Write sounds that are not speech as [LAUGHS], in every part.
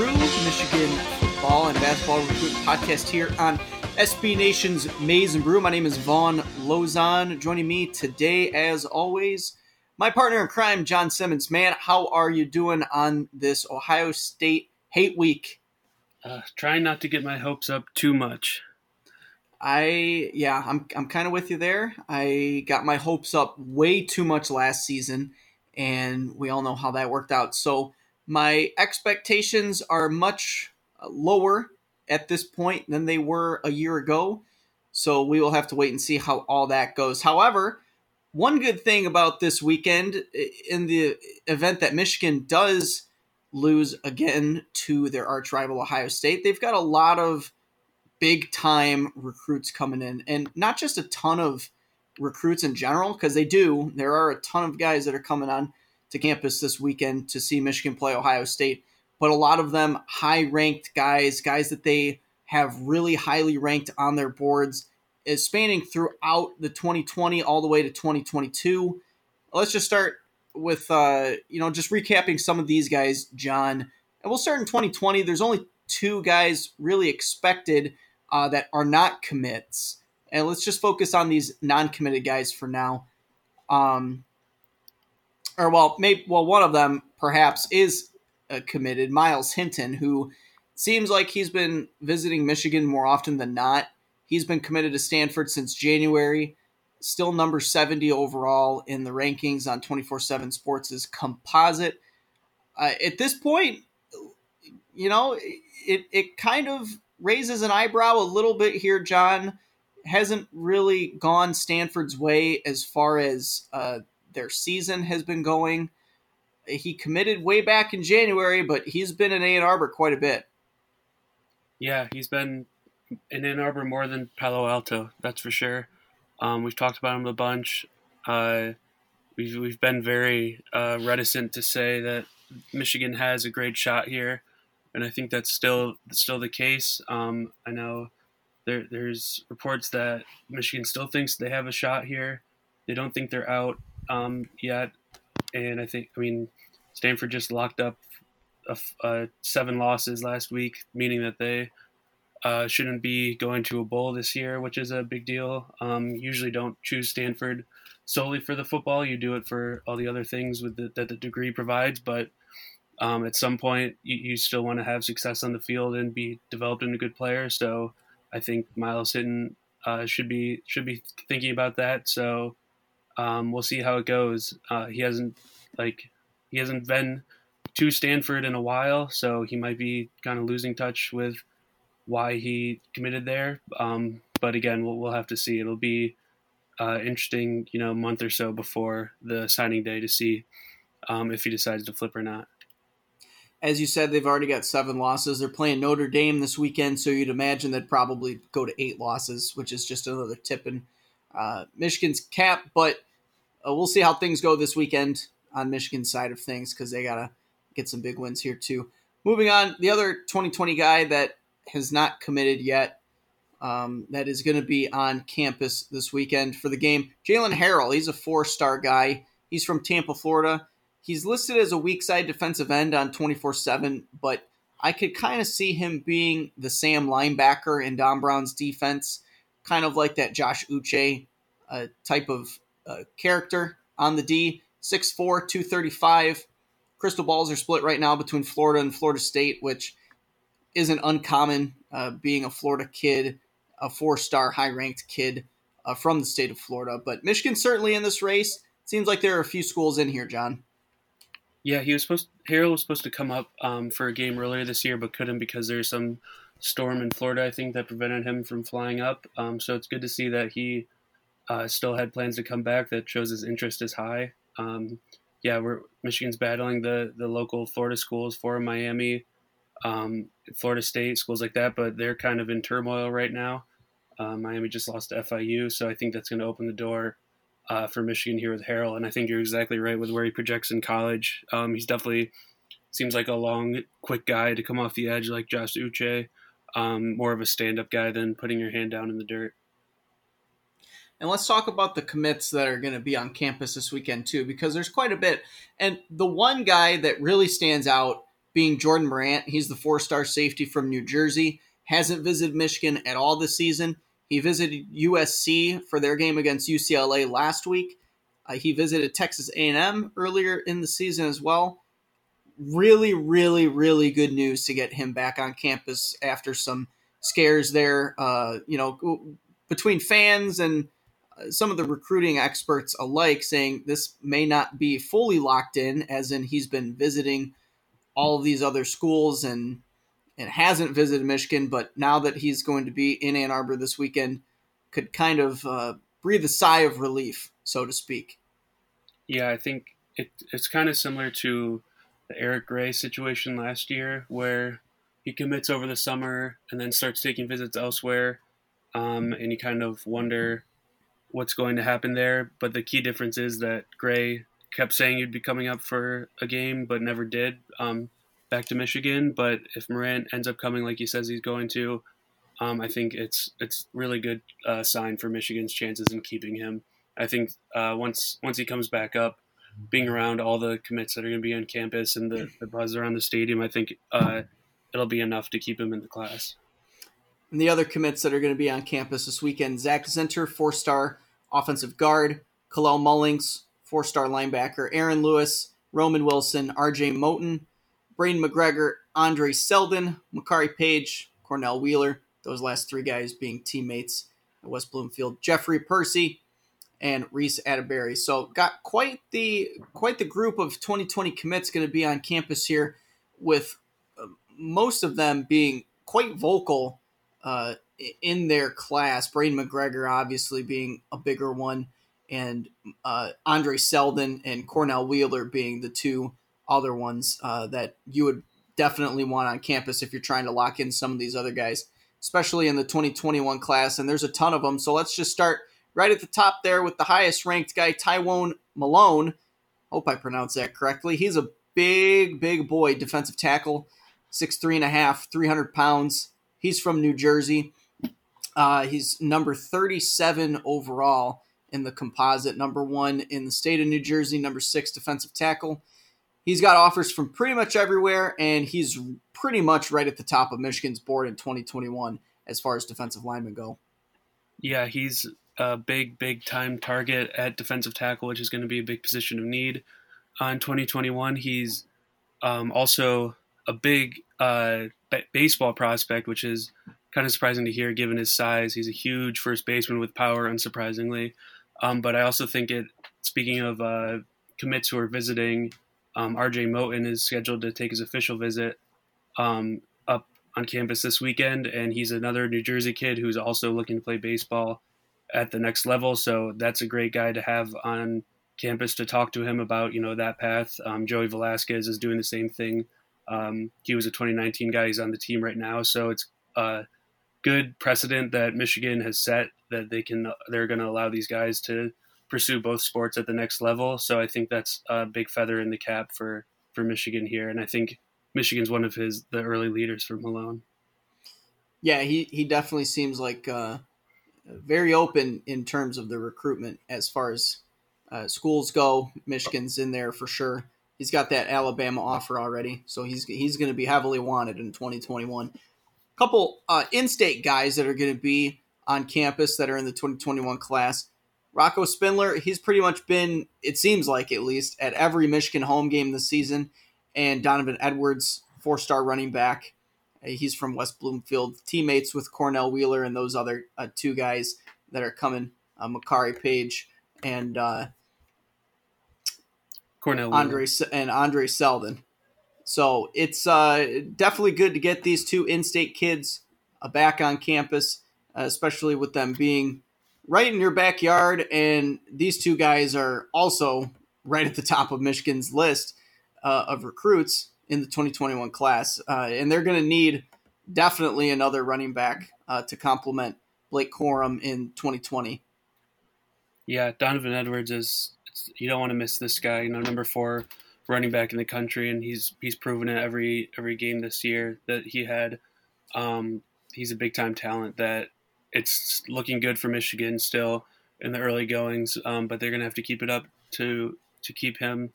Brew, Michigan football and basketball recruitment podcast here on SB Nation's Maize and Brew. My name is Von Lozon. Joining me today, as always, my partner in crime, John Simmons. Man, how are you doing on this Ohio State hate week? Uh, trying not to get my hopes up too much. I yeah, I'm I'm kind of with you there. I got my hopes up way too much last season, and we all know how that worked out. So my expectations are much uh, lower at this point than they were a year ago. So we will have to wait and see how all that goes. However, one good thing about this weekend, in the event that Michigan does lose again to their arch rival Ohio State, they've got a lot of big time recruits coming in, and not just a ton of recruits in general, because they do. There are a ton of guys that are coming on to campus this weekend to see Michigan play Ohio State, but a lot of them high ranked guys, guys that they have really highly ranked on their boards, is spanning throughout the 2020 all the way to 2022. Let's just start with uh, you know just recapping some of these guys, John, and we'll start in 2020. There's only two guys really expected uh, that are not commits. And let's just focus on these non-committed guys for now. Um, or well, maybe well, one of them perhaps is uh, committed. Myles Hinton, who seems like he's been visiting Michigan more often than not. He's been committed to Stanford since January. Still number 70 overall in the rankings on 24 7 Sports' composite. Uh, at this point, you know, it, it kind of raises an eyebrow a little bit here, John. Hasn't really gone Stanford's way as far as uh, their season has been going. He committed way back in January, but he's been in Ann Arbor quite a bit. Yeah, he's been in Ann Arbor more than Palo Alto, that's for sure. Um, we've talked about him a bunch. Uh, we've, we've been very uh, reticent to say that Michigan has a great shot here and I think that's still still the case. Um, I know there there's reports that Michigan still thinks they have a shot here. They don't think they're out um, yet, and I think I mean Stanford just locked up a, a seven losses last week, meaning that they uh, shouldn't be going to a bowl this year, which is a big deal. Um, usually don't choose Stanford solely for the football; you do it for all the other things with the, that the degree provides, but um, at some point you, you still want to have success on the field and be developed into a good player. So I think Myles Hinton uh, should be should be thinking about that. So um, we'll see how it goes. Uh, he hasn't like he hasn't been to Stanford in a while, so he might be kind of losing touch with why he committed there. Um, but again, we'll, we'll have to see. It'll be uh, interesting, you know, month or so before the signing day to see um, if he decides to flip or not. As you said, they've already got seven losses. They're playing Notre Dame this weekend, so you'd imagine they'd probably go to eight losses, which is just another tip in uh, Michigan's cap. But uh, we'll see how things go this weekend on Michigan's side of things because they got to get some big wins here, too. Moving on, the other 2020 guy that has not committed yet um, that is going to be on campus this weekend for the game. Jalen Harrell, he's a four star guy. He's from Tampa, Florida. He's listed as a weak side defensive end on 24 7, but I could kind of see him being the Sam linebacker in Don Brown's defense, kind of like that Josh Uche uh, type of uh, character on the D. 6'4, 235. Crystal balls are split right now between Florida and Florida State, which isn't uncommon uh, being a Florida kid a four star high ranked kid uh, from the state of Florida. But Michigan certainly in this race. Seems like there are a few schools in here, John. Yeah, he was supposed. Harrell was supposed to come up um, for a game earlier this year, but couldn't because there's some storm in Florida. I think that prevented him from flying up. Um, so it's good to see that he uh, still had plans to come back. That shows his interest is high. Um, yeah, we're Michigan's battling the the local Florida schools for Miami, um, Florida State schools like that, but they're kind of in turmoil right now. Uh, Miami just lost to FIU, so I think that's going to open the door uh, for Michigan here with Harrell. And I think you're exactly right with where he projects in college. Um, he's definitely seems like a long, quick guy to come off the edge like Josh Uche. Um, more of a stand-up guy than putting your hand down in the dirt. And let's talk about the commits that are going to be on campus this weekend too, because there's quite a bit. And the one guy that really stands out being Jordan Morant. He's the four-star safety from New Jersey. Hasn't visited Michigan at all this season. He visited USC for their game against UCLA last week. Uh, he visited Texas A&M earlier in the season as well. Really, really, really good news to get him back on campus after some scares there. Uh, you know, between fans and some of the recruiting experts alike, saying this may not be fully locked in, as in he's been visiting all of these other schools and and hasn't visited Michigan, but now that he's going to be in Ann Arbor this weekend, could kind of uh, breathe a sigh of relief, so to speak. Yeah, I think it, it's kind of similar to the Eric Gray situation last year, where he commits over the summer and then starts taking visits elsewhere, um, and you kind of wonder what's going to happen there. But the key difference is that Gray kept saying he'd be coming up for a game, but never did. Um, back to Michigan. But if Morant ends up coming like he says he's going to, um, I think it's it's really good uh, sign for Michigan's chances in keeping him. I think uh, once once he comes back up, being around all the commits that are going to be on campus and the, the buzz around the stadium, I think uh, it'll be enough to keep him in the class. And the other commits that are going to be on campus this weekend: Zach Zinter, four-star offensive guard; Kalel Mullings, four-star linebacker; Aaron Lewis, Roman Wilson, R.J. Moten, Braiden McGregor, Andre Seldon, Makari Page, Cornell Wheeler, those last three guys being teammates at West Bloomfield, Jeffrey Persi, and Reece Atteberry. So got quite the quite the group of 2020 commits going to be on campus here, with uh, most of them being quite vocal uh, in their class. Braiden McGregor obviously being a bigger one, and uh, Andre Seldon and Cornell Wheeler being the two other ones uh, that you would definitely want on campus if you're trying to lock in some of these other guys, especially in the 2021 class. And there's a ton of them. So let's just start right at the top there with the highest ranked guy, Tywone Malone. Hope I pronounced that correctly. He's a big, big boy, defensive tackle, six three and a half, 300 pounds. He's from New Jersey. Uh, he's number 37 overall in the composite, number one in the state of New Jersey, number six defensive tackle. He's got offers from pretty much everywhere, and he's pretty much right at the top of Michigan's board in 2021 as far as defensive linemen go. Yeah, he's a big, big time target at defensive tackle, which is going to be a big position of need. Uh, in 2021, he's Um, also, a big uh, baseball prospect, which is kind of surprising to hear given his size. He's a huge first baseman with power, unsurprisingly. Um, but I also think it, speaking of uh, commits who are visiting, um, RJ Moten is scheduled to take his official visit um, up on campus this weekend, and he's another New Jersey kid who's also looking to play baseball at the next level. So that's a great guy to have on campus to talk to him about, you know, that path. Um, Joey Velazquez is doing the same thing. Um, he was a 2019 guy. He's on the team right now, so it's a good precedent that Michigan has set that they can they're going to allow these guys to pursue both sports at the next level. So I think that's a big feather in the cap for for Michigan here, and I think Michigan's one of his the early leaders for Malone. Yeah, he he definitely seems like uh, very open in terms of the recruitment as far as uh, schools go. Michigan's in there for sure. He's got that Alabama offer already, so he's he's going to be heavily wanted in 2021. A couple uh, in-state guys that are going to be on campus that are in the 2021 class. Rocco Spindler, he's pretty much been, it seems like at least, at every Michigan home game this season. And Donovan Edwards, four-star running back, he's from West Bloomfield, teammates with Cornell Wheeler and those other uh, two guys that are coming, uh, Makari Page and uh, Cornell Andre and Andre Seldon. So it's uh, definitely good to get these two in-state kids uh, back on campus, uh, especially with them being right in your backyard. And these two guys are also right at the top of Michigan's list uh, of recruits in the 2021 class, uh, and they're going to need definitely another running back uh, to complement Blake Corum in 2020. Yeah, Donovan Edwards is. You don't want to miss this guy. You know, number four running back in the country, and he's he's proven it every every game this year that he had. Um, he's a big time talent that it's looking good for Michigan still in the early goings, um, but they're gonna have to keep it up to to keep him,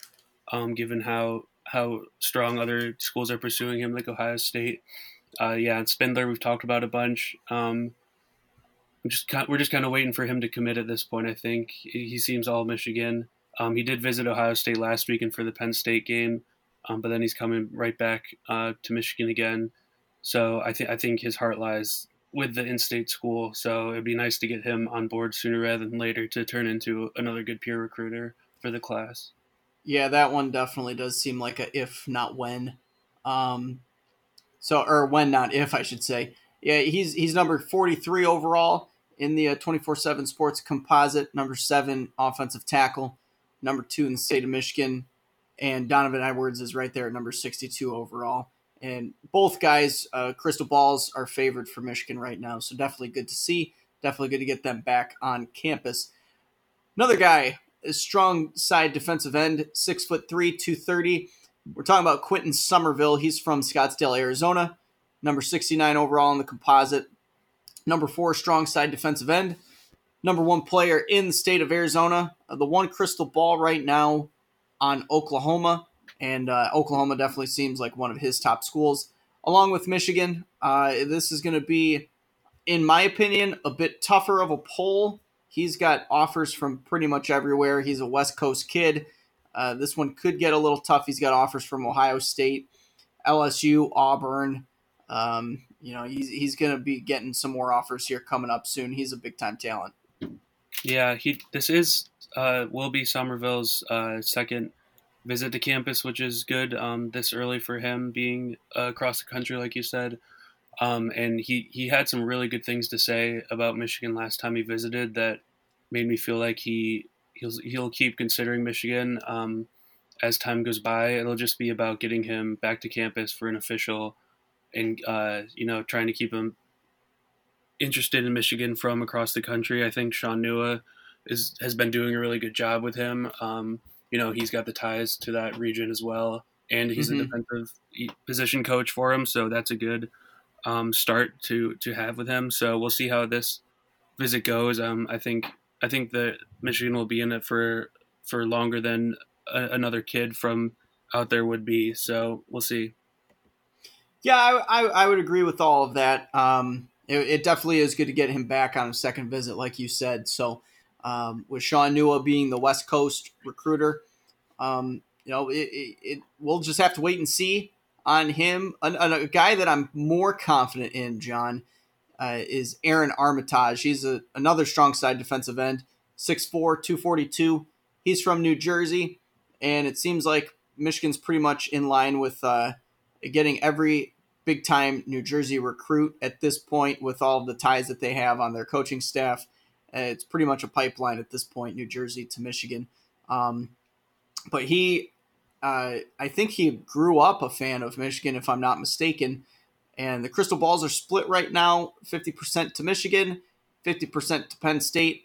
um, given how how strong other schools are pursuing him, like Ohio State. Uh, yeah, and Spindler we've talked about a bunch. Um, just we're just kind of waiting for him to commit at this point. I think he seems all Michigan. Um, he did visit Ohio State last weekend for the Penn State game, um, but then he's coming right back uh, to Michigan again. So I think I think his heart lies with the in-state school. So it'd be nice to get him on board sooner rather than later to turn into another good peer recruiter for the class. Yeah, that one definitely does seem like a if not when. Um, so or when not if I should say. Yeah, he's he's number 43 overall in the 24/7 uh, Sports Composite, number 7 offensive tackle, number 2 in the state of Michigan, and Donovan Edwards is right there at number 62 overall. And both guys, uh, crystal balls are favored for Michigan right now, so definitely good to see. Definitely good to get them back on campus. Another guy, a strong side defensive end, six foot three, two thirty. We're talking about Quinton Somerville. He's from Scottsdale, Arizona. Number 69 overall in the composite. Number four, strong side defensive end. Number one player in the state of Arizona. Uh, the one crystal ball right now on Oklahoma. And uh, Oklahoma definitely seems like one of his top schools. Along with Michigan, uh, this is going to be, in my opinion, a bit tougher of a poll. He's got offers from pretty much everywhere. He's a West Coast kid. Uh, this one could get a little tough. He's got offers from Ohio State, LSU, Auburn, um, you know, he's he's going to be getting some more offers here coming up soon. He's a big time talent. Yeah, he. This is uh, will be Somerville's uh, second visit to campus, which is good. Um, this early for him, being uh, across the country, like you said. Um, and he he had some really good things to say about Michigan last time he visited that made me feel like he he'll he'll keep considering Michigan um, as time goes by. It'll just be about getting him back to campus for an official and uh, you know trying to keep him interested in Michigan from across the country. I think Shaun Nua is has been doing a really good job with him. Um, you know, he's got the ties to that region as well, and he's mm-hmm. a defensive position coach for him, so that's a good um, start to to have with him. So we'll see how this visit goes. Um, I think I think that Michigan will be in it for for longer than a, another kid from out there would be. So we'll see. Yeah, I, I, I would agree with all of that. Um, it, it, definitely is good to get him back on a second visit, like you said. So, um, with Shaun Nua being the West Coast recruiter, um, you know, it, it, it, we'll just have to wait and see on him. A, a guy that I'm more confident in, John, uh, is Aaron Armitage. He's a, another strong side defensive end, 6'4, 242. He's from New Jersey, and it seems like Michigan's pretty much in line with uh, getting every big time New Jersey recruit at this point with all the ties that they have on their coaching staff. Uh, it's pretty much a pipeline at this point, New Jersey to Michigan. Um, but he, uh, I think he grew up a fan of Michigan, if I'm not mistaken. And the crystal balls are split right now 50% to Michigan, 50% to Penn State.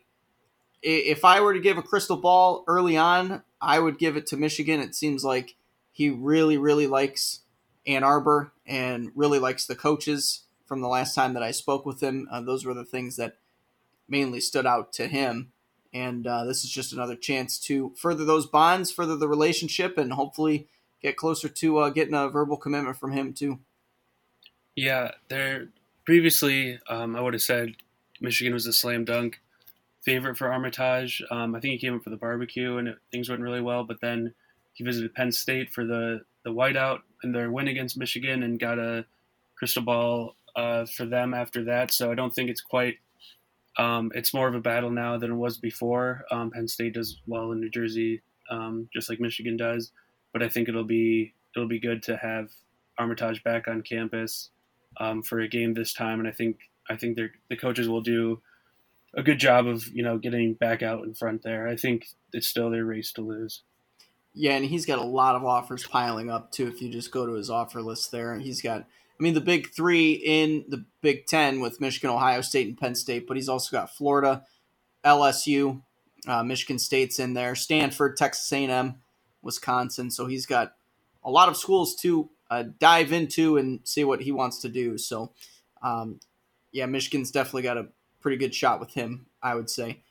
If I were to give a crystal ball early on, I would give it to Michigan. It seems like he really, really likes Ann Arbor and really likes the coaches from the last time that I spoke with him. Uh, those were the things that mainly stood out to him. And uh, this is just another chance to further those bonds, further the relationship, and hopefully get closer to uh, getting a verbal commitment from him, too. Yeah, there previously, um, I would have said Michigan was a slam dunk favorite for Armitage. Um, I think he came up for the barbecue and it, things went really well, but then he visited Penn State for the the whiteout and their win against Michigan and got a crystal ball uh, for them after that. So I don't think it's quite. Um, it's more of a battle now than it was before. Um, Penn State does well in New Jersey, um, just like Michigan does, but I think it'll be it'll be good to have Armitage back on campus um, for a game this time, and I think I think the coaches will do a good job of you know getting back out in front there. I think it's still their race to lose. Yeah, and he's got a lot of offers piling up too. If you just go to his offer list there, he's got. I mean, the big three in the Big Ten with Michigan, Ohio State, and Penn State, but he's also got Florida, LSU, uh, Michigan State's in there, Stanford, Texas A&M, Wisconsin. So he's got a lot of schools to uh, dive into and see what he wants to do. So, um, yeah, Michigan's definitely got a pretty good shot with him, I would say.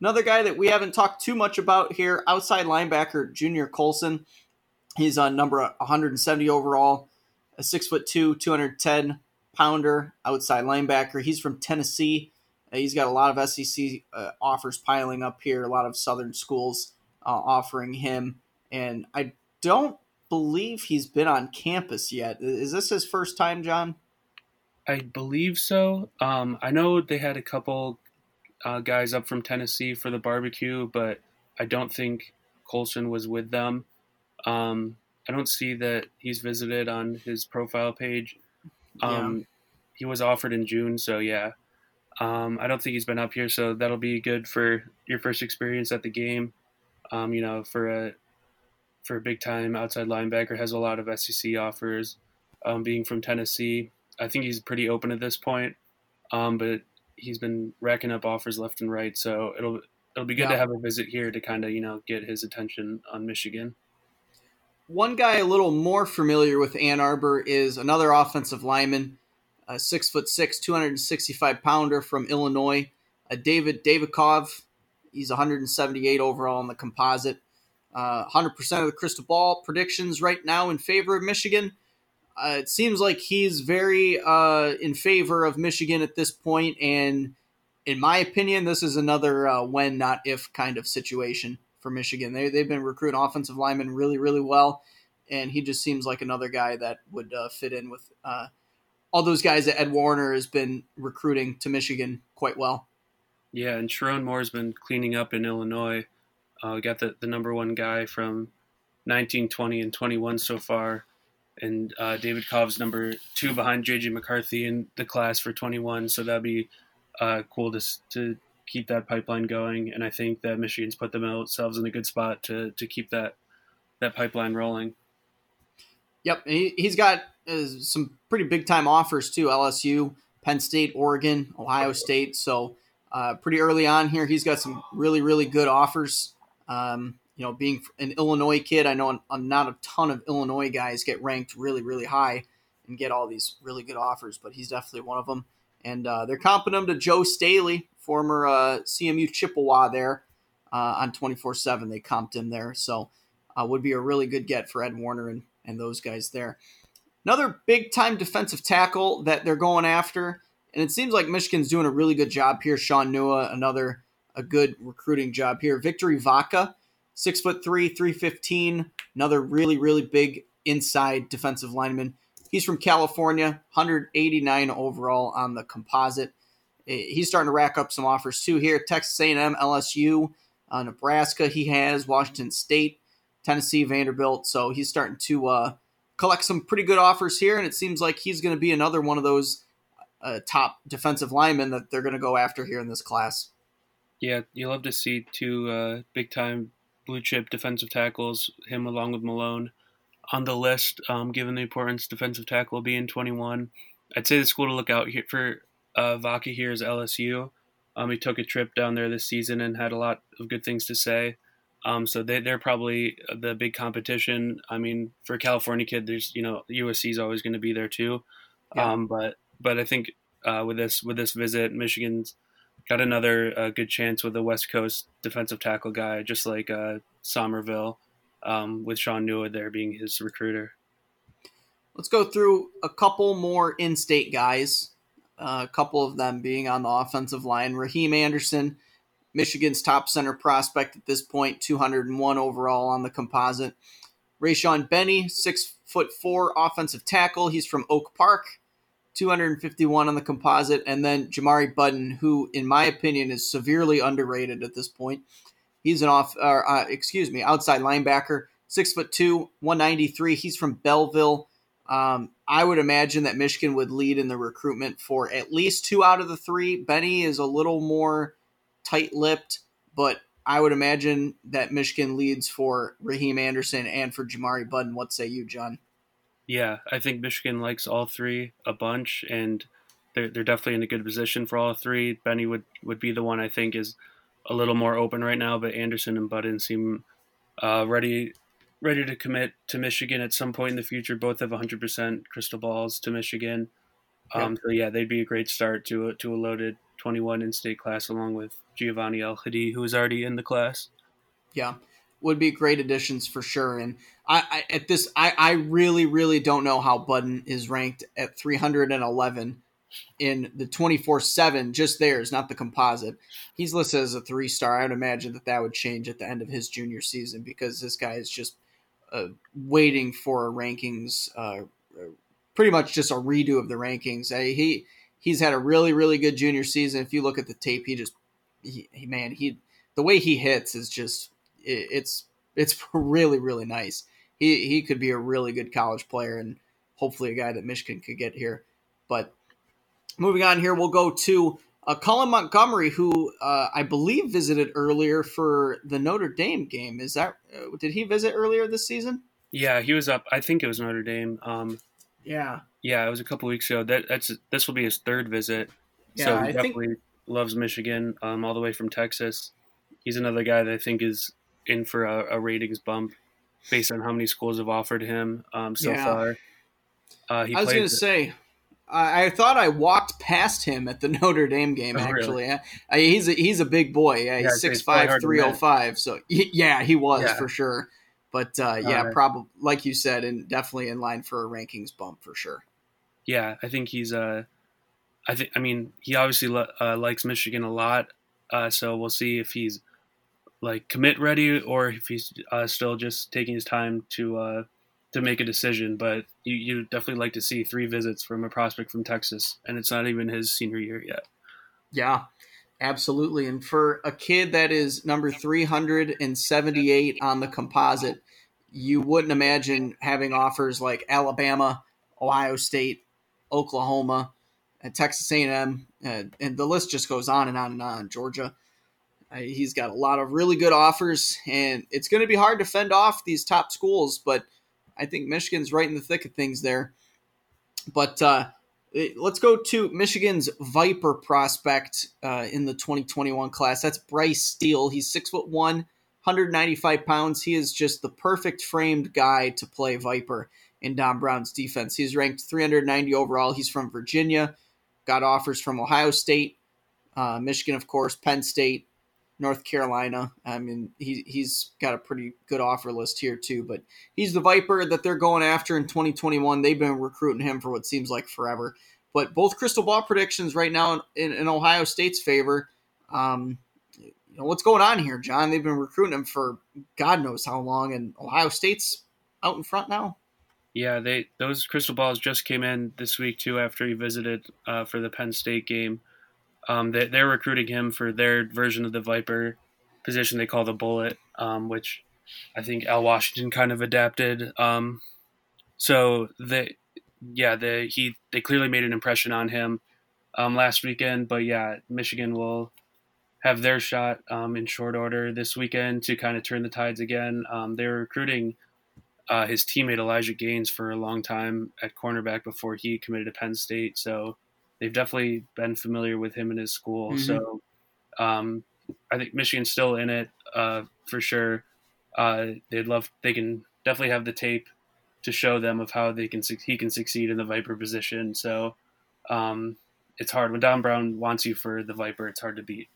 Another guy that we haven't talked too much about here, outside linebacker Junior Colson. He's on number 170 overall, a six foot two, 210 pounder outside linebacker. He's from Tennessee. Uh, he's got a lot of SEC uh, offers piling up here, a lot of Southern schools uh, offering him. And I don't believe he's been on campus yet. Is this his first time, John? I believe so. Um, I know they had a couple uh, guys up from Tennessee for the barbecue, but I don't think Colson was with them. Um, I don't see that he's visited on his profile page. Um, yeah. He was offered in June, so yeah. Um, I don't think he's been up here, so that'll be good for your first experience at the game. Um, you know, for a for a big time outside linebacker, has a lot of SEC offers. Um, being from Tennessee, I think he's pretty open at this point. Um, but he's been racking up offers left and right, so it'll it'll be good yeah. to have a visit here to kind of you know get his attention on Michigan. One guy a little more familiar with Ann Arbor is another offensive lineman, a six foot six, two hundred and sixty five pounder from Illinois, a David Davidkov. He's 178 overall in the composite. Uh, 100% of the crystal ball predictions right now in favor of Michigan. Uh, it seems like he's very uh, in favor of Michigan at this point, and in my opinion, this is another uh, when not if kind of situation for Michigan. They they've been recruiting offensive linemen really really well, and he just seems like another guy that would uh, fit in with uh, all those guys that Ed Warinner has been recruiting to Michigan quite well. Yeah, and Sherrone Moore's been cleaning up in Illinois. Uh, got the, the number one guy from 19, 20, and 21 so far and uh, Davidkov's number two behind JJ McCarthy in the class for 21. So that'd be uh, cool to to keep that pipeline going. And I think that Michigan's put themselves in a good spot to to keep that that pipeline rolling. Yep, he, he's got uh, some pretty big time offers too. LSU, Penn State, Oregon, Ohio State. So uh, pretty early on here, he's got some really really good offers. Um, you know, being an Illinois kid, I know not a ton of Illinois guys get ranked really, really high and get all these really good offers, but he's definitely one of them. And uh, they're comping him to Joe Staley, former uh, CMU Chippewa there uh, on 24 7. They comped him there. So uh, would be a really good get for Ed Warinner and, and those guys there. Another big time defensive tackle that they're going after. And it seems like Michigan's doing a really good job here. Shaun Nua, another a good recruiting job here. Victory Vaca six foot three, 315. Another really, really big inside defensive lineman. He's from California, 189 overall on the composite. Eh, He's starting to rack up some offers too here. Texas A&M, LSU, uh, Nebraska. He has Washington State, Tennessee, Vanderbilt. So he's starting to uh, collect some pretty good offers here, and it seems like he's going to be another one of those uh, top defensive linemen that they're going to go after here in this class. Yeah, you love to see two uh, big time blue chip defensive tackles, him along with Malone, on the list, um, given the importance defensive tackle being 21. I'd say the school to look out here for uh, Vaca here is LSU. Um, he took a trip down there this season and had a lot of good things to say. Um, so they, they're probably the big competition. I mean, for a California kid, there's you know USC is always going to be there too. Yeah. Um, but but I think uh, with this with this visit, Michigan's got another uh, good chance with a West Coast defensive tackle guy, just like uh, Somerville, um, with Shaun Nua there being his recruiter. Let's go through a couple more in-state guys. Uh, a couple of them being on the offensive line. Raheem Anderson, Michigan's top center prospect at this point, 201 overall on the composite. Rayshaun Benny, six foot four offensive tackle. He's from Oak Park, 251 on the composite. And then Jamari Buddin, who, in my opinion, is severely underrated at this point. He's an off, or, uh, excuse me, outside linebacker, six foot two, 193. He's from Belleville. Um, I would imagine that Michigan would lead in the recruitment for at least two out of the three. Benny is a little more tight lipped, but I would imagine that Michigan leads for Raheem Anderson and for Jamari Buddin. What say you, John? Yeah, I think Michigan likes all three a bunch, and they're they're definitely in a good position for all three. Benny would would be the one I think is a little more open right now, but Anderson and Buddin seem uh, ready ready to commit to Michigan at some point in the future. Both have 100% crystal balls to Michigan. Um, So yeah, they'd be a great start to a, to a loaded 21 in-state class, along with Giovanni El Hadi, who is already in the class. Yeah, would be great additions for sure. And I, I at this, I, I really, really don't know how Buddin is ranked at 311 in the 24 7, just theirs, not the composite. He's listed as a three star. I would imagine that that would change at the end of his junior season because this guy is just uh, waiting for rankings, uh, pretty much just a redo of the rankings. Uh, he he's had a really really good junior season. If you look at the tape, he just he, he man he the way he hits is just it, it's it's [LAUGHS] really really nice. He he could be a really good college player and hopefully a guy that Michigan could get here. But moving on here, we'll go to uh, Colin Montgomery, who uh, I believe visited earlier for the Notre Dame game. Is that uh, did he visit earlier this season? Yeah, he was up. I think it was Notre Dame. Um, Yeah, yeah, it was a couple weeks ago. That that's this will be his third visit. so Yeah, he I think- definitely loves Michigan, um, all the way from Texas. He's another guy that I think is in for a, a ratings bump based on how many schools have offered him um, so Yeah. far. Uh, he I was going to say. I, I thought I walked past him at the [LAUGHS] Notre Dame game. Oh. Actually, I, I- he's a, he's a big boy. Yeah, he's six five, three oh five. So yeah, he was Yeah. for sure. But uh, yeah, Alright. probably like you said, and definitely in line for a rankings bump for sure. yeah, I think he's. Uh, I think. I mean, he obviously li- uh, likes Michigan a lot. Uh, so we'll see if he's like commit ready or if he's uh, still just taking his time to uh, to make a decision. But you you definitely like to see three visits from a prospect from Texas, and it's not even his senior year yet. Yeah, absolutely. And for a kid that is number 378 on the composite, you wouldn't imagine having offers like Alabama, Ohio State, Oklahoma, and Texas A&M, uh, and the list just goes on and on and on. Georgia, uh, he's got a lot of really good offers, and it's going to be hard to fend off these top schools. But I think Michigan's right in the thick of things there. But uh, eh, let's go to Michigan's Viper prospect uh, in the 2021 class. That's Bryce Steele. He's six foot one, 195 pounds. He is just the perfect framed guy to play Viper in Don Brown's defense. He's ranked 390 overall. He's from Virginia. Got offers from Ohio State, uh, Michigan, of course, Penn State, North Carolina. I mean, he, he's got a pretty good offer list here, too. But he's the Viper that they're going after in 2021. They've been recruiting him for what seems like forever. But both crystal ball predictions right now in, in Ohio State's favor. Um, you know, what's going on here, John? They've been recruiting him for God knows how long, and Ohio State's out in front now. Yeah, they those crystal balls just came in this week too after he visited uh, for the Penn State game. Um, they, they're recruiting him for their version of the Viper position they call the Bullet, um, which I think Al Washington kind of adapted. Um, so they, yeah, they he they clearly made an impression on him um, last weekend. But yeah, Michigan will have their shot um, in short order this weekend to kind of turn the tides again. Um, they were recruiting uh, his teammate Elijah Gaines for a long time at cornerback before he committed to Penn State. So they've definitely been familiar with him and his school. Mm-hmm. So um, I think Michigan's still in it uh, for sure. Uh, they'd love they can definitely have the tape to show them of how they can he can succeed in the Viper position. So um, it's hard when Don Brown wants you for the Viper. It's hard to beat.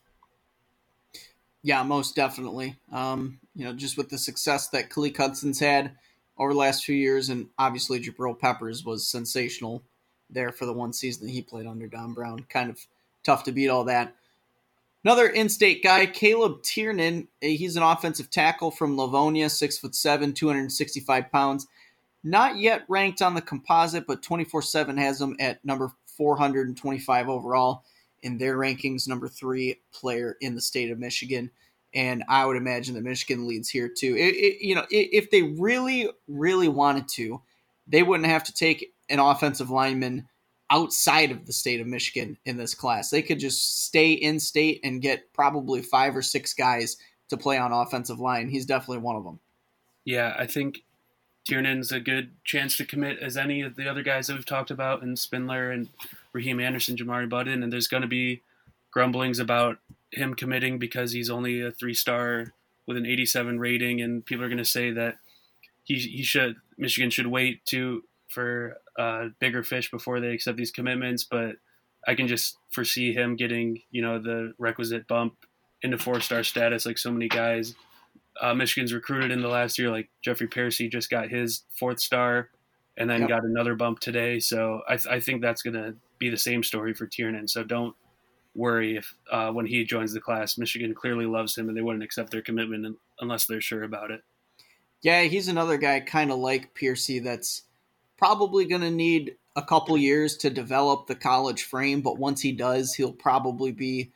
Yeah, most definitely. Um, you know, just with the success that Khaleke Hudson's had over the last few years, and obviously Jabril Peppers was sensational there for the one season that he played under Don Brown. Kind of tough to beat all that. Another in-state guy, Caleb Tiernan. He's an offensive tackle from Livonia, six foot seven, 265 pounds. Not yet ranked on the composite, but 24/7 has him at number 425 overall in their rankings, number three player in the state of Michigan. And I would imagine that Michigan leads here too. It, it, you know, if they really, really wanted to, they wouldn't have to take an offensive lineman outside of the state of Michigan in this class. They could just stay in state and get probably five or six guys to play on offensive line. He's definitely one of them. Yeah, I think Tiernan's a good chance to commit as any of the other guys that we've talked about, and Spindler and Raheem Anderson, Jamari Buddin, and there's going to be grumblings about him committing because he's only a three star with an 87 rating, and people are going to say that he he should Michigan should wait to for uh, bigger fish before they accept these commitments. But I can just foresee him getting you know the requisite bump into four star status like so many guys uh, Michigan's recruited in the last year. Like Jeffrey Persi just got his fourth star, and then yep. got another bump today. So I, th- I think that's going to be the same story for Tiernan. So don't worry if uh, when he joins the class, Michigan clearly loves him, and they wouldn't accept their commitment unless they're sure about it. Yeah, he's another guy kind of like Persi that's probably going to need a couple years to develop the college frame, but once he does, he'll probably be,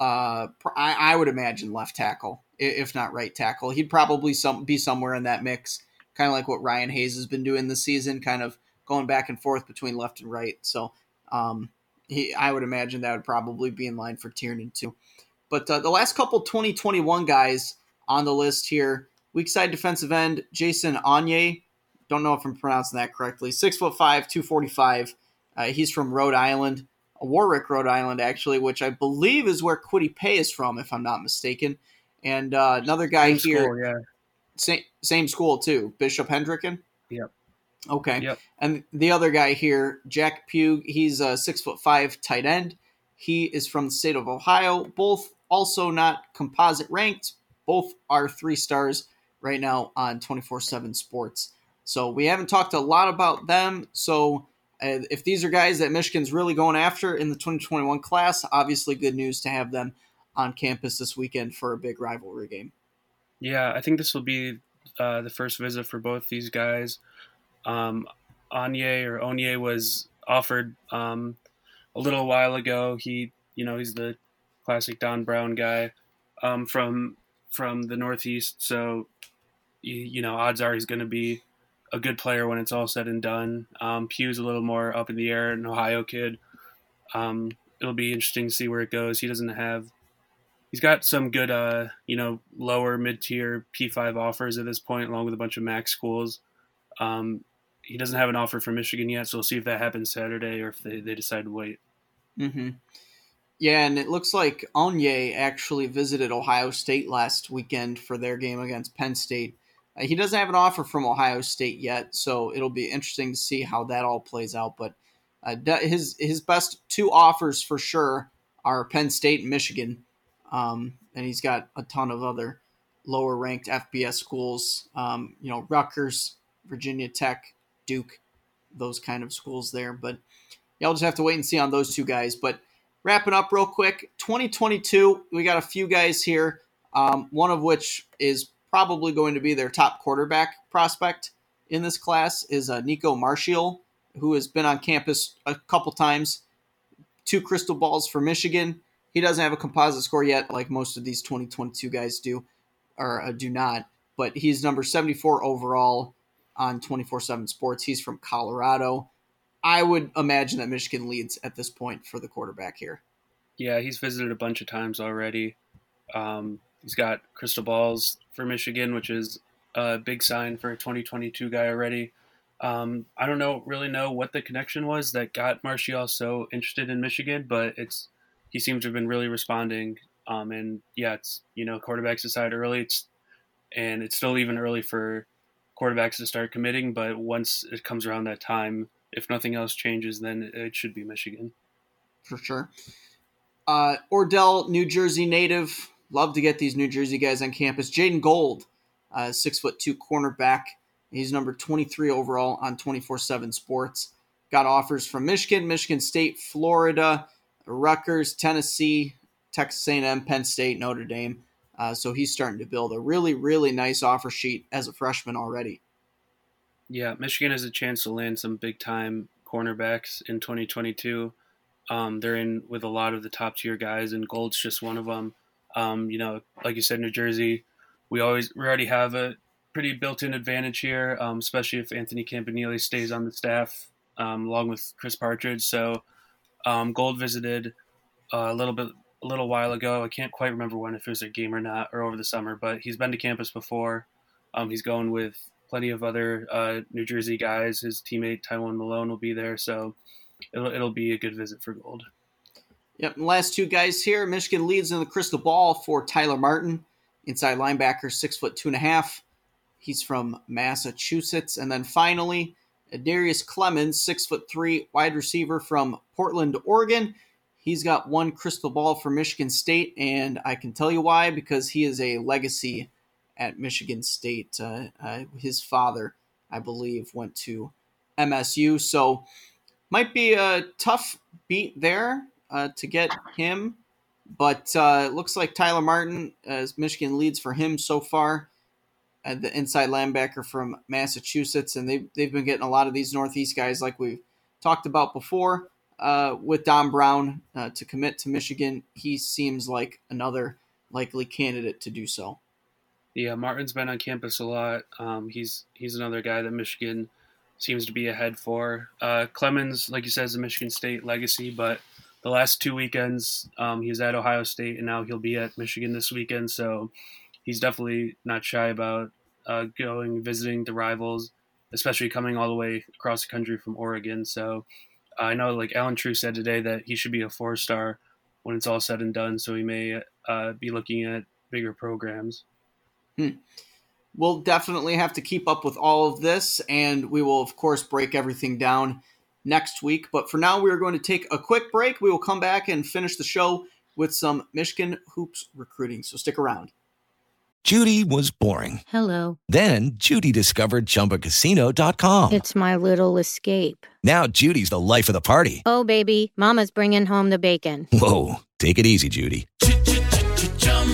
uh, I, I would imagine, left tackle if not right tackle. He'd probably some be somewhere in that mix, kind of like what Ryan Hayes has been doing this season, kind of going back and forth between left and right. So um, he, I would imagine that would probably be in line for Tiernan too. But uh, the last couple 2021 guys on the list here, weak side defensive end Jason Onye. Don't know if I'm pronouncing that correctly. Six foot five, 245. Uh, he's from Rhode Island, Warwick, Rhode Island, actually, which I believe is where Kwity Paye is from, if I'm not mistaken. And uh, another guy same here, school, yeah. same same school too, Bishop Hendricken. Yep. Okay. Yep. And the other guy here, Jack Pugh, he's a six foot five tight end. He is from the state of Ohio. Both also not composite ranked. Both are three stars right now on 24 7 sports. So we haven't talked a lot about them. So if these are guys that Michigan's really going after in the 2021 class, obviously good news to have them on campus this weekend for a big rivalry game. Yeah, I think this will be uh, the first visit for both these guys. Um, Anye or Onye was offered um, a little while ago. He, you know, he's the classic Don Brown guy um, from from the Northeast. So, you, you know, odds are he's going to be a good player when it's all said and done. Um, Pugh's a little more up in the air, an Ohio kid. Um, it'll be interesting to see where it goes. He doesn't have he's got some good, uh, you know, lower mid tier P5 offers at this point, along with a bunch of MAC schools. Um, he doesn't have an offer from Michigan yet, so we'll see if that happens Saturday or if they, they decide to wait. Mm-hmm. Yeah, and it looks like Onye actually visited Ohio State last weekend for their game against Penn State. Uh, he doesn't have an offer from Ohio State yet, so it'll be interesting to see how that all plays out. But uh, his his best two offers for sure are Penn State and Michigan. Um, and he's got a ton of other lower ranked FBS schools, um, you know, Rutgers, Virginia Tech, Duke, those kind of schools there. But y'all just have to wait and see on those two guys. But wrapping up real quick 2022, we got a few guys here, um, one of which is probably going to be their top quarterback prospect in this class is uh, Nico Marshall, who has been on campus a couple times. Two crystal balls for Michigan. He doesn't have a composite score yet, like most of these 2022 guys do, or uh, do not. But he's number 74 overall on 24 7 Sports. He's from Colorado. I would imagine that Michigan leads at this point for the quarterback here. Yeah, he's visited a bunch of times already. Um, he's got crystal balls for Michigan, which is a big sign for a 2022 guy already. Um, I don't know really know what the connection was that got Marshall so interested in Michigan, but it's he seems to have been really responding. Um, and yeah, it's you know quarterbacks decide early. It's and it's still even early for quarterbacks to start committing. But once it comes around that time, if nothing else changes, then it should be Michigan for sure. Uh, Oradell, New Jersey native. Love to get these New Jersey guys on campus. Jaden Gould, uh, six foot two cornerback. He's number 23 overall on 24 7 Sports. Got offers from Michigan, Michigan State, Florida, Rutgers, Tennessee, Texas A&M, Penn State, Notre Dame. Uh, so he's starting to build a really, really nice offer sheet as a freshman already. Yeah, Michigan has a chance to land some big time cornerbacks in 2022. Um, they're in with a lot of the top tier guys, and Gould's just one of them. Um, you know, like you said, New Jersey, we always we already have a pretty built-in advantage here, um, especially if Anthony Campanile stays on the staff um, along with Chris Partridge. So um, Gould visited uh, a little bit a little while ago. I can't quite remember when if it was a game or not or over the summer, but he's been to campus before. Um, he's going with plenty of other uh, New Jersey guys. His teammate Tywone Malone will be there, so it'll it'll be a good visit for Gould. Yep. And last two guys here. Michigan leads in the crystal ball for Tyler Martin, inside linebacker, six foot two and a half. He's from Massachusetts. And then finally, Darius Clemons, six foot three, wide receiver from Portland, Oregon. He's got one crystal ball for Michigan State, and I can tell you why because he is a legacy at Michigan State. Uh, uh, his father, I believe, went to MSU, so might be a tough beat there uh, to get him. But uh, it looks like Tyler Martin, as Michigan leads for him so far, uh, the inside linebacker from Massachusetts, and they've they've been getting a lot of these Northeast guys, like we've talked about before. Uh, with Don Brown uh, to commit to Michigan, he seems like another likely candidate to do so. Yeah, Martin's been on campus a lot. Um, he's he's another guy that Michigan seems to be ahead for. Uh, Clemons, like you said, is a Michigan State legacy, but the last two weekends um, he was at Ohio State, and now he'll be at Michigan this weekend. So he's definitely not shy about uh, going visiting the rivals, especially coming all the way across the country from Oregon. So I know, like Allen Trieu said today, that he should be a four star when it's all said and done. So he may uh, be looking at bigger programs. Hmm. We'll definitely have to keep up with all of this, and we will, of course, break everything down next week. But for now, we are going to take a quick break. We will come back and finish the show with some Michigan hoops recruiting. So stick around. Judy was boring. Hello. Then Judy discovered chumbacasino.com. It's my little escape. Now Judy's the life of the party. Oh, baby, Mama's bringing home the bacon. Whoa. Take it easy, Judy.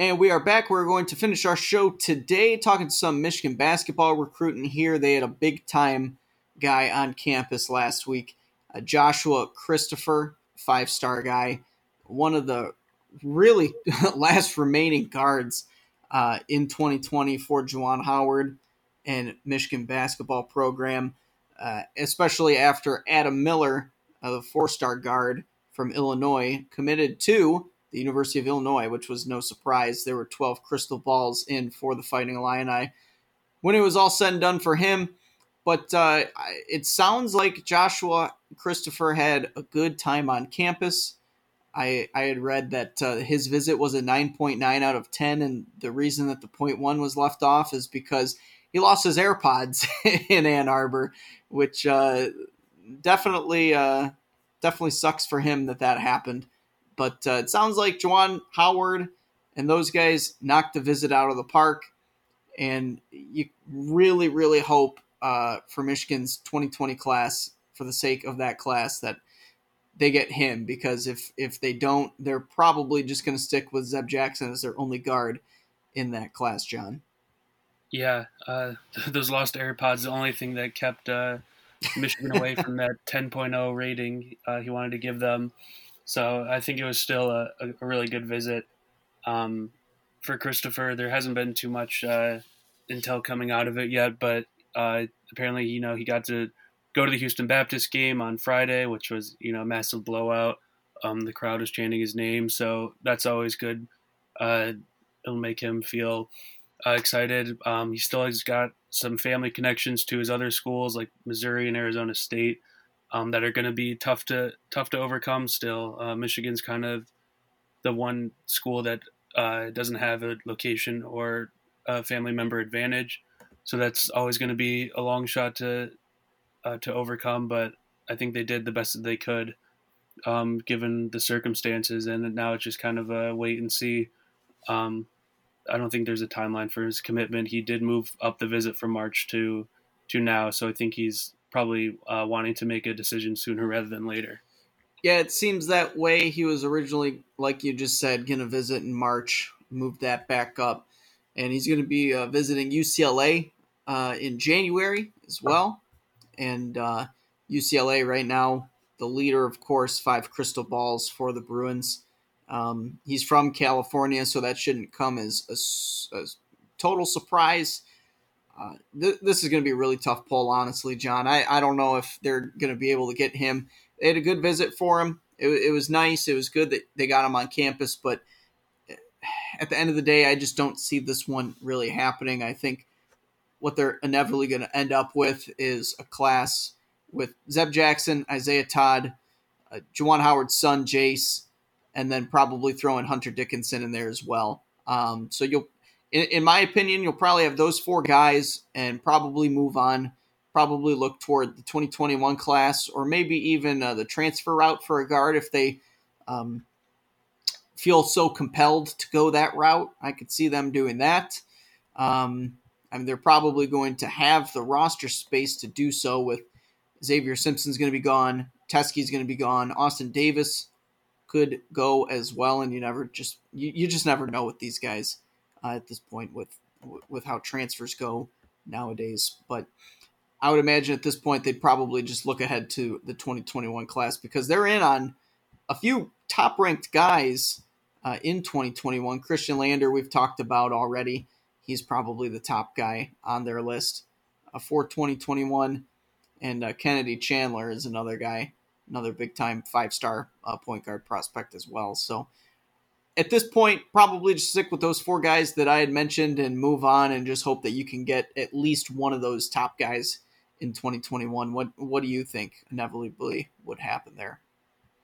And we are back. We're going to finish our show today talking to some Michigan basketball recruiting here. They had a big time guy on campus last week, uh, Joshua Christopher, five star guy, one of the really [LAUGHS] last remaining guards uh, in 2020 for Juwan Howard and Michigan basketball program, uh, especially after Adam Miller, uh, the four star guard from Illinois, committed to the University of Illinois, which was no surprise. There were 12 crystal balls in for the Fighting Illini. When it was all said and done for him, but uh, it sounds like Joshua Christopher had a good time on campus. I, I had read that uh, his visit was a 9.9 out of 10, and the reason that the point one was left off is because he lost his AirPods [LAUGHS] in Ann Arbor, which uh, definitely uh, definitely sucks for him that that happened. But uh, it sounds like Juwan Howard and those guys knocked the visit out of the park, and you really, really hope uh, for Michigan's 2020 class for the sake of that class that they get him because if if they don't, they're probably just going to stick with Zeb Jackson as their only guard in that class. John. Yeah, uh, [LAUGHS] those lost AirPods the only thing that kept uh, Michigan away [LAUGHS] from that 10.0 rating uh, he wanted to give them. So I think it was still a, a really good visit. Um, for Christopher, there hasn't been too much uh, intel coming out of it yet, but uh, apparently, you know, he got to go to the Houston Baptist game on Friday, which was, you know, a massive blowout. Um, the crowd was chanting his name, so that's always good. Uh, it'll make him feel uh, excited. Um, he still has got some family connections to his other schools like Missouri and Arizona State um, that are going to be tough to tough to overcome. Still, uh, Michigan's kind of the one school that uh, doesn't have a location or a family member advantage. So that's always going to be a long shot to uh, to overcome. But I think they did the best that they could, um, given the circumstances. And now it's just kind of a wait and see. Um, I don't think there's a timeline for his commitment. He did move up the visit from March to to now, so I think he's probably uh, wanting to make a decision sooner rather than later. Yeah, it seems that way. He was originally, like you just said, going to visit in March, moved that back up, and he's going to be uh, visiting UCLA uh, in January as well. And uh, UCLA right now, the leader, of course, five crystal balls for the Bruins. Um, he's from California, so that shouldn't come as a, a total surprise. Uh, th- this is going to be a really tough pull, honestly, John. I, I don't know if they're going to be able to get him. They had a good visit for him. It, it was nice. It was good that they got him on campus, but eh, at the end of the day, I just don't see this one really happening. I think what they're inevitably going to end up with is a class with Zeb Jackson, Isaiah Todd, uh, Juwan Howard's son, Jace, and then probably throwing Hunter Dickinson in there as well. Um, so you'll, in, in, my opinion, you'll probably have those four guys and probably move on. Probably look toward the 2021 class or maybe even uh, the transfer route for a guard if they um, feel so compelled to go that route. I could see them doing that. Um, I mean, they're probably going to have the roster space to do so with Zavier Simpson's going to be gone, Teske's going to be gone, Austin Davis could go as well, and you never just you, you just never know with these guys uh, at this point with with how transfers go nowadays. But I would imagine at this point they'd probably just look ahead to the 2021 class because they're in on a few top ranked guys uh, in 2021. Khristian Lander we've talked about already he's probably the top guy on their list uh, for 2021. And uh, Kennedy Chandler is another guy, another big time five star uh, point guard prospect as well. So at this point, probably just stick with those four guys that I had mentioned and move on and just hope that you can get at least one of those top guys in 2021. What what do you think inevitably would happen there?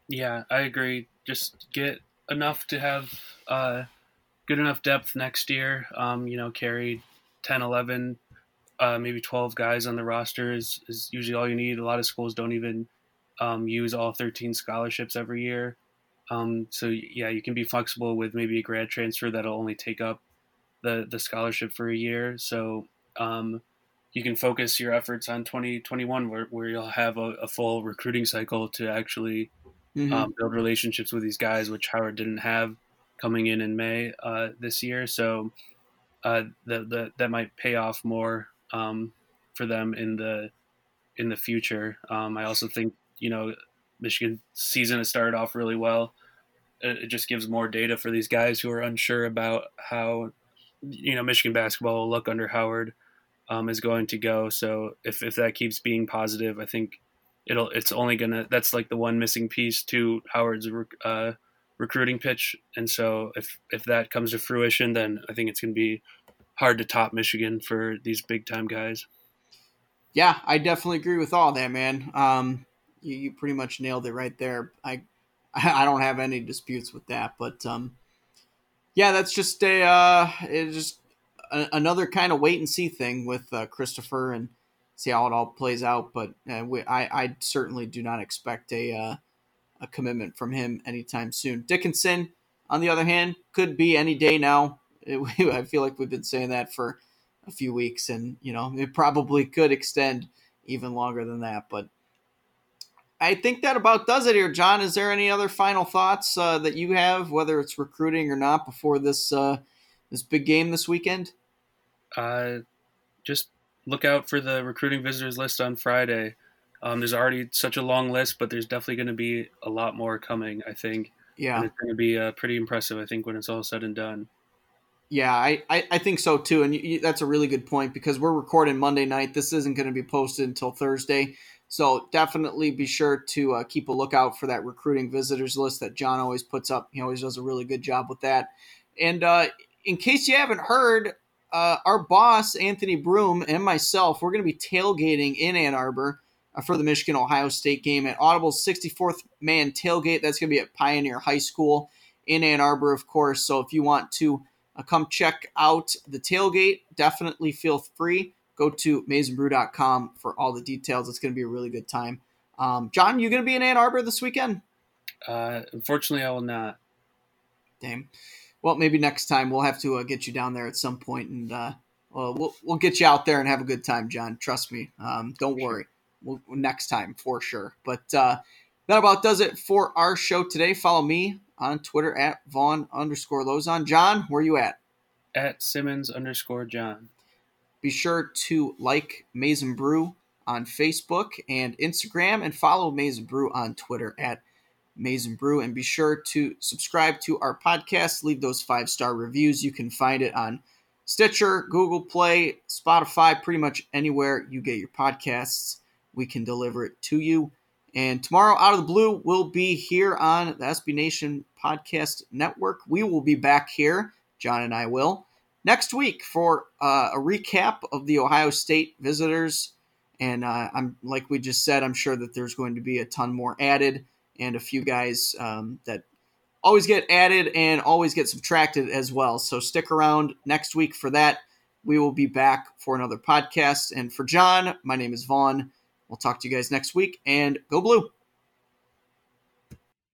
Yeah, I agree. Just get enough to have uh, good enough depth next year. Um, you know, carry 10, 11 uh, maybe 12 guys on the roster is, is usually all you need. A lot of schools don't even um, use all 13 scholarships every year. Um, so yeah, you can be flexible with maybe a grad transfer that'll only take up the the scholarship for a year. So um, you can focus your efforts on 2021 where, where you'll have a, a full recruiting cycle to actually mm-hmm. um, build relationships with these guys, which Howard didn't have coming in in May uh, this year. So uh, the, the, that might pay off more um, for them in the in the future. Um, I also think you know Michigan season has started off really well. It, just gives more data for these guys who are unsure about how you know Michigan basketball will look under Howard um, is going to go. So if if that keeps being positive, I think it'll it's only gonna that's like the one missing piece to Howard's uh, recruiting pitch. And so if if that comes to fruition, then I think it's gonna be hard to top Michigan for these big time guys. Yeah, I definitely agree with all that, man. Um, you, you pretty much nailed it right there. I [LAUGHS] I don't have any disputes with that, but um, yeah, that's just a uh, it's just a, another kind of wait and see thing with uh, Christopher and see how it all plays out. But uh, we, I I certainly do not expect a uh, a commitment from him anytime soon. Dickinson, on the other hand, could be any day now. It, [LAUGHS] I feel like we've been saying that for a few weeks, and you know it probably could extend even longer than that. But I think that about does it here, John. Is there any other final thoughts uh, that you have, whether it's recruiting or not, before this uh, this big game this weekend? Uh, just look out for the recruiting visitors list on Friday. Um, there's already such a long list, but there's definitely going to be a lot more coming. I think. Yeah, and it's going to be uh, pretty impressive. I think when it's all said and done. Yeah, I, I, I think so too, and you, that's a really good point because we're recording Monday night. This isn't going to be posted until Thursday. So definitely be sure to uh, keep a lookout for that recruiting visitors list that John always puts up. He always does a really good job with that. And uh, in case you haven't heard, uh, our boss Anthony Broome and myself, we're going to be tailgating in Ann Arbor uh, for the Michigan Ohio State game at Audible's 64th man tailgate. That's going to be at Pioneer High School in Ann Arbor, of course. So if you want to uh, come check out the tailgate, definitely feel free go to maizenbrew.com for all the details. It's going to be a really good time. Um, John, you going to be in Ann Arbor this weekend? Uh, unfortunately, I will not. Damn. Well, maybe next time we'll have to uh, get you down there at some point, and uh, well, we'll we'll get you out there and have a good time, John. Trust me. Um, don't worry. We'll, next time for sure. But uh, that about does it for our show today. Follow me on Twitter at Von underscore Lozon. John, where you at? At Simmons underscore John. Be sure to like Maize n Brew on Facebook and Instagram and follow Maize n Brew on Twitter at Maize n Brew. And be sure to subscribe to our podcast. Leave those five star reviews. You can find it on Stitcher, Google Play, Spotify, pretty much anywhere you get your podcasts. We can deliver it to you. And tomorrow, out of the blue, we'll be here on the SB Nation Podcast Network. We will be back here, John and I will, next week for uh, a recap of the Ohio State visitors. And uh, I'm like we just said, I'm sure that there's going to be a ton more added and a few guys um, that always get added and always get subtracted as well. So stick around next week for that. We will be back for another podcast. And for John, my name is Von. We'll talk to you guys next week and go blue.